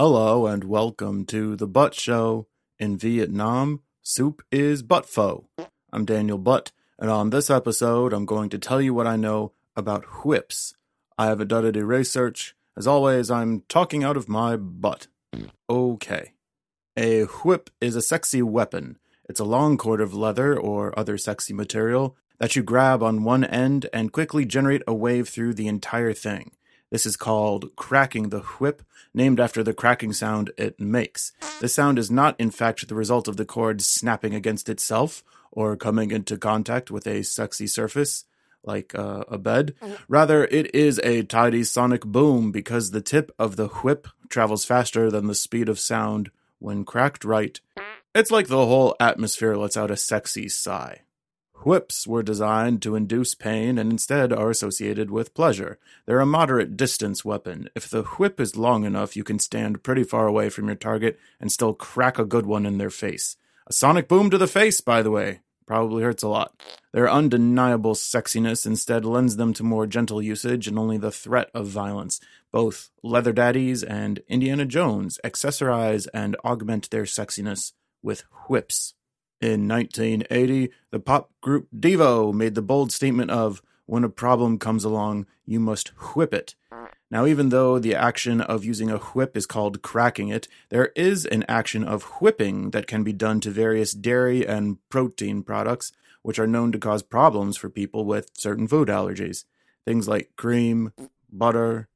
Hello and welcome to the Butt Show. In Vietnam, soup is butt pho. I'm Daniel Butt, and on this episode, I'm going to tell you what I know about whips. I haven't done any research. As always, I'm talking out of my butt. Okay. A whip is a sexy weapon. It's a long cord of leather or other sexy material that you grab on one end and quickly generate a wave through the entire thing. This is called cracking the whip, named after the cracking sound it makes. The sound is not, in fact, the result of the cord snapping against itself or coming into contact with a sexy surface, like uh, a bed. Rather, it is a tidy sonic boom because the tip of the whip travels faster than the speed of sound when cracked right. It's like the whole atmosphere lets out a sexy sigh. Whips were designed to induce pain and instead are associated with pleasure. They're a moderate distance weapon. If the whip is long enough, you can stand pretty far away from your target and still crack a good one in their face. A sonic boom to the face, by the way. Probably hurts a lot. Their undeniable sexiness instead lends them to more gentle usage and only the threat of violence. Both Leather Daddies and Indiana Jones accessorize and augment their sexiness with whips. In 1980, the pop group Devo made the bold statement of, when a problem comes along, you must whip it. Now, even though the action of using a whip is called cracking it, there is an action of whipping that can be done to various dairy and protein products, which are known to cause problems for people with certain food allergies. Things like cream, butter,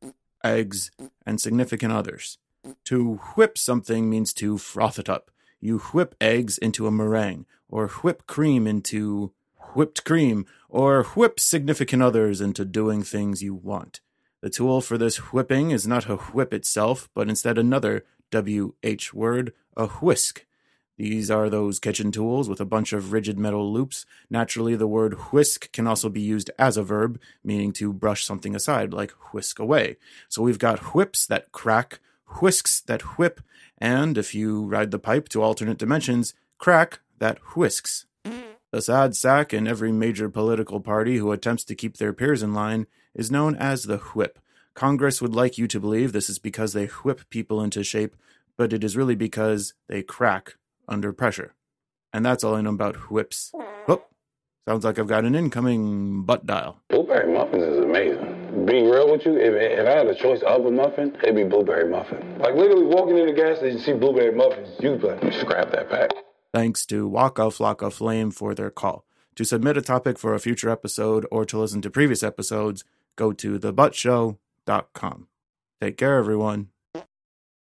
eggs, and significant others. To whip something means to froth it up you whip eggs into a meringue, or whip cream into whipped cream, or whip significant others into doing things you want. The tool for this whipping is not a whip itself, but instead another WH word, a whisk. These are those kitchen tools with a bunch of rigid metal loops. Naturally, the word whisk can also be used as a verb, meaning to brush something aside, like whisk away. So we've got whips that crack, whisks that whip, and if you ride the pipe to alternate dimensions, crack that whisks. The sad sack in every major political party who attempts to keep their peers in line is known as the whip. Congress would like you to believe this is because they whip people into shape, but it is really because they crack under pressure. And that's all I know about whips. Sounds like I've got an incoming butt dial. Blueberry muffins is amazing. Being real with you, if, if I had a choice of a muffin, it'd be blueberry muffin. Like literally walking in the gas station, you see blueberry muffins, you'd be like, just grab that pack. Thanks to Waka Flocka Flame for their call. To submit a topic for a future episode or to listen to previous episodes, go to thebuttshow.com. Take care, everyone.